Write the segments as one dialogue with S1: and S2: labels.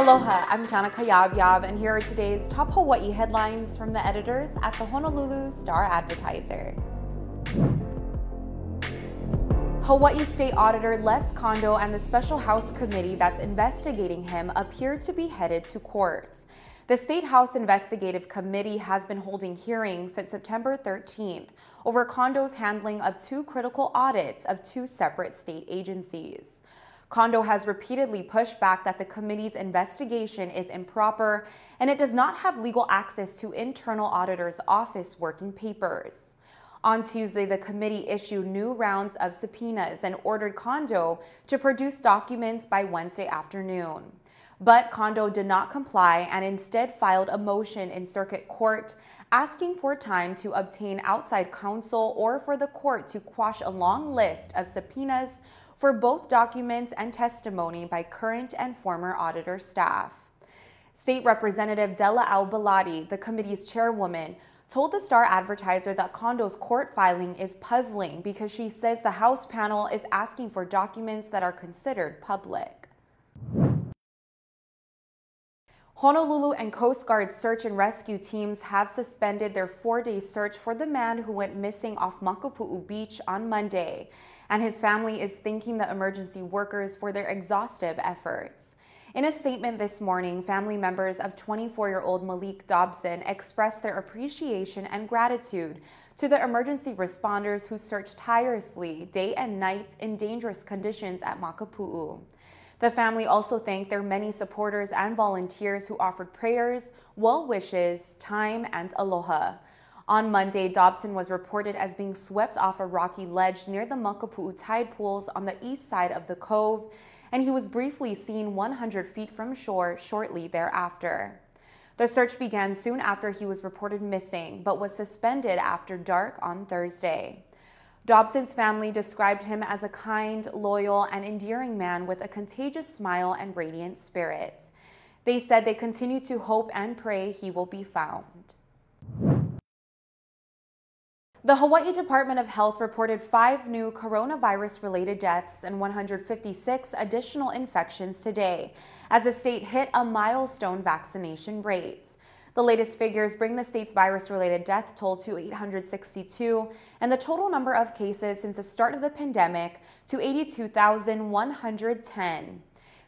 S1: Aloha, I'm Tanaka Yab Yab, and here are today's top Hawaii headlines from the editors at the Honolulu Star Advertiser. Hawaii State Auditor Les Kondo and the Special House Committee that's investigating him appear to be headed to court. The State House Investigative Committee has been holding hearings since September 13th over Kondo's handling of two critical audits of two separate state agencies. Kondo has repeatedly pushed back that the committee's investigation is improper and it does not have legal access to internal auditor's office working papers. On Tuesday, the committee issued new rounds of subpoenas and ordered Kondo to produce documents by Wednesday afternoon. But Kondo did not comply and instead filed a motion in circuit court asking for time to obtain outside counsel or for the court to quash a long list of subpoenas for both documents and testimony by current and former auditor staff. State Representative Della Au Belatti, the committee's chairwoman, told the Star Advertiser that Kondo's court filing is puzzling because she says the House panel is asking for documents that are considered public. Honolulu and Coast Guard search and rescue teams have suspended their four-day search for the man who went missing off Makapu'u Beach on Monday and his family is thanking the emergency workers for their exhaustive efforts. In a statement this morning, family members of 24-year-old Malik Dobson expressed their appreciation and gratitude to the emergency responders who searched tirelessly day and night in dangerous conditions at Makapu'u. The family also thanked their many supporters and volunteers who offered prayers, well wishes, time, and aloha. On Monday, Dobson was reported as being swept off a rocky ledge near the Makapu'u tide pools on the east side of the cove, and he was briefly seen 100 feet from shore shortly thereafter. The search began soon after he was reported missing, but was suspended after dark on Thursday. Dobson's family described him as a kind, loyal, and endearing man with a contagious smile and radiant spirit. They said they continue to hope and pray he will be found. The Hawaii Department of Health reported five new coronavirus related deaths and 156 additional infections today as the state hit a milestone vaccination rate. The latest figures bring the state's virus related death toll to 862 and the total number of cases since the start of the pandemic to 82,110.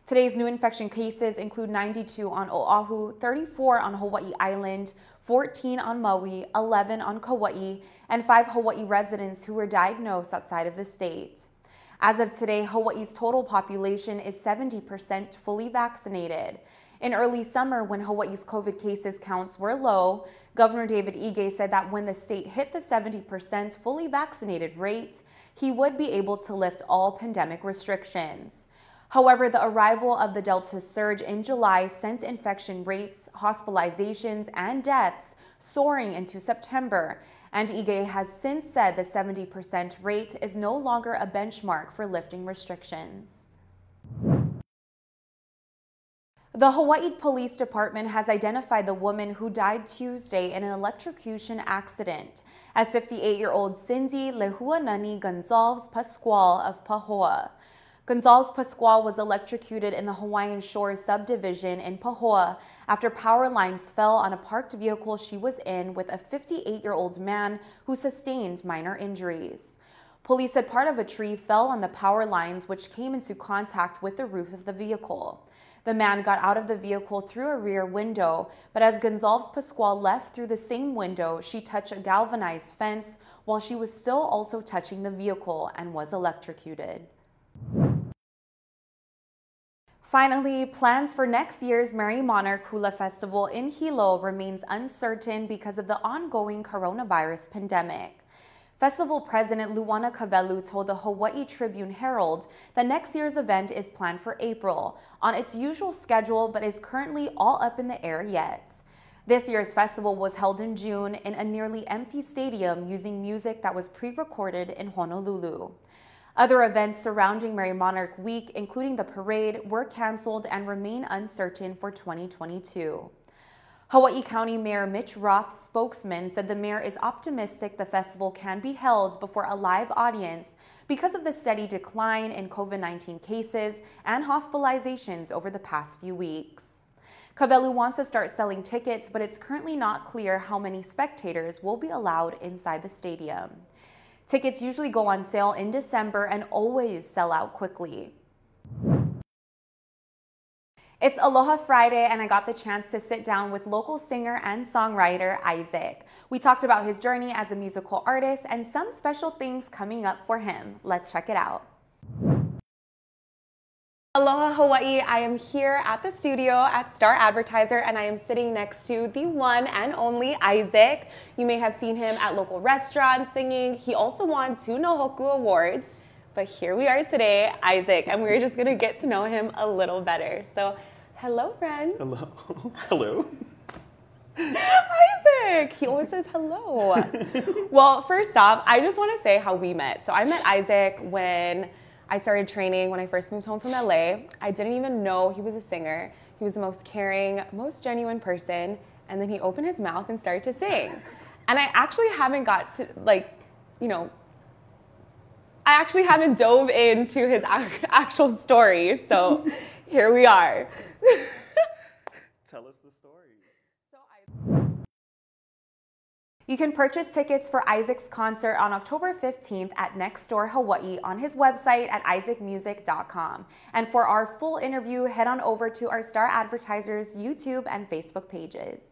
S1: Today's new infection cases include 92 on Oahu, 34 on Hawaii Island, 14 on Maui, 11 on Kauai, and five Hawaii residents who were diagnosed outside of the state. As of today, Hawaii's total population is 70% fully vaccinated. In early summer, when Hawaii's COVID cases counts were low, Governor David Ige said that when the state hit the 70% fully vaccinated rate, he would be able to lift all pandemic restrictions. However, the arrival of the Delta surge in July sent infection rates, hospitalizations, and deaths soaring into September. And Ige has since said the 70% rate is no longer a benchmark for lifting restrictions. The Hawaii Police Department has identified the woman who died Tuesday in an electrocution accident as 58-year-old Cindy Lehuanani Gonzalez Pascual of Pahoa. Gonzalez Pascual was electrocuted in the Hawaiian Shores subdivision in Pahoa after power lines fell on a parked vehicle she was in with a 58-year-old man who sustained minor injuries. Police said part of a tree fell on the power lines which came into contact with the roof of the vehicle. The man got out of the vehicle through a rear window, but as Gonzalez Pascual left through the same window, she touched a galvanized fence while she was still also touching the vehicle and was electrocuted. Finally, plans for next year's Merrie Monarch Hula Festival in Hilo remains uncertain because of the ongoing coronavirus pandemic. Festival President Luana Kawelu told the Hawaii Tribune Herald that next year's event is planned for April on its usual schedule but is currently all up in the air yet. This year's festival was held in June in a nearly empty stadium using music that was pre-recorded in Honolulu. Other events surrounding Merrie Monarch Week, including the parade, were canceled and remain uncertain for 2022. Hawaii County Mayor Mitch Roth's spokesman said the mayor is optimistic the festival can be held before a live audience because of the steady decline in COVID 19 cases and hospitalizations over the past few weeks. Kawelu wants to start selling tickets, but it's currently not clear how many spectators will be allowed inside the stadium. Tickets usually go on sale in December and always sell out quickly. It's Aloha Friday, and I got the chance to sit down with local singer and songwriter Isaac. We talked about his journey as a musical artist and some special things coming up for him. Let's check it out. Aloha Hawaii, I am here at the studio at Star Advertiser and I am sitting next to the one and only Isaac. You may have seen him at local restaurants singing. He also won two Na Hoku Awards, but here we are today, Isaac, and we're just gonna get to know him a little better. So, hello friend.
S2: Hello. hello.
S1: Isaac! He always says hello. well, first off, I just wanna say how we met. So I met Isaac when I started training when I first moved home from LA. I didn't even know he was a singer. He was the most caring, most genuine person. And then he opened his mouth and started to sing. And I actually haven't got to, like, you know, I actually haven't dove into his actual story. So here we are.
S2: Tell us the story.
S1: You can purchase tickets for Isaac's concert on October 15th at Next Door Hawaii on his website at isaacmusic.com. And for our full interview, head on over to our Star Advertisers YouTube and Facebook pages.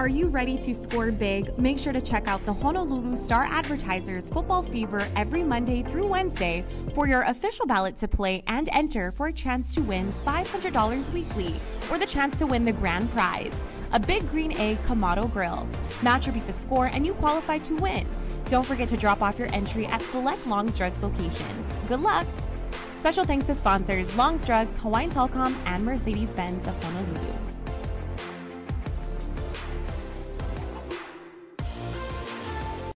S1: Are you ready to score big? Make sure to check out the Honolulu Star Advertisers Football Fever every Monday through Wednesday for your official ballot to play and enter for a chance to win $500 weekly or the chance to win the grand prize a big green egg Kamado grill. Match or beat the score, and you qualify to win. Don't forget to drop off your entry at select Long's Drugs locations. Good luck! Special thanks to sponsors Long's Drugs, Hawaiian Telcom, and Mercedes Benz of Honolulu.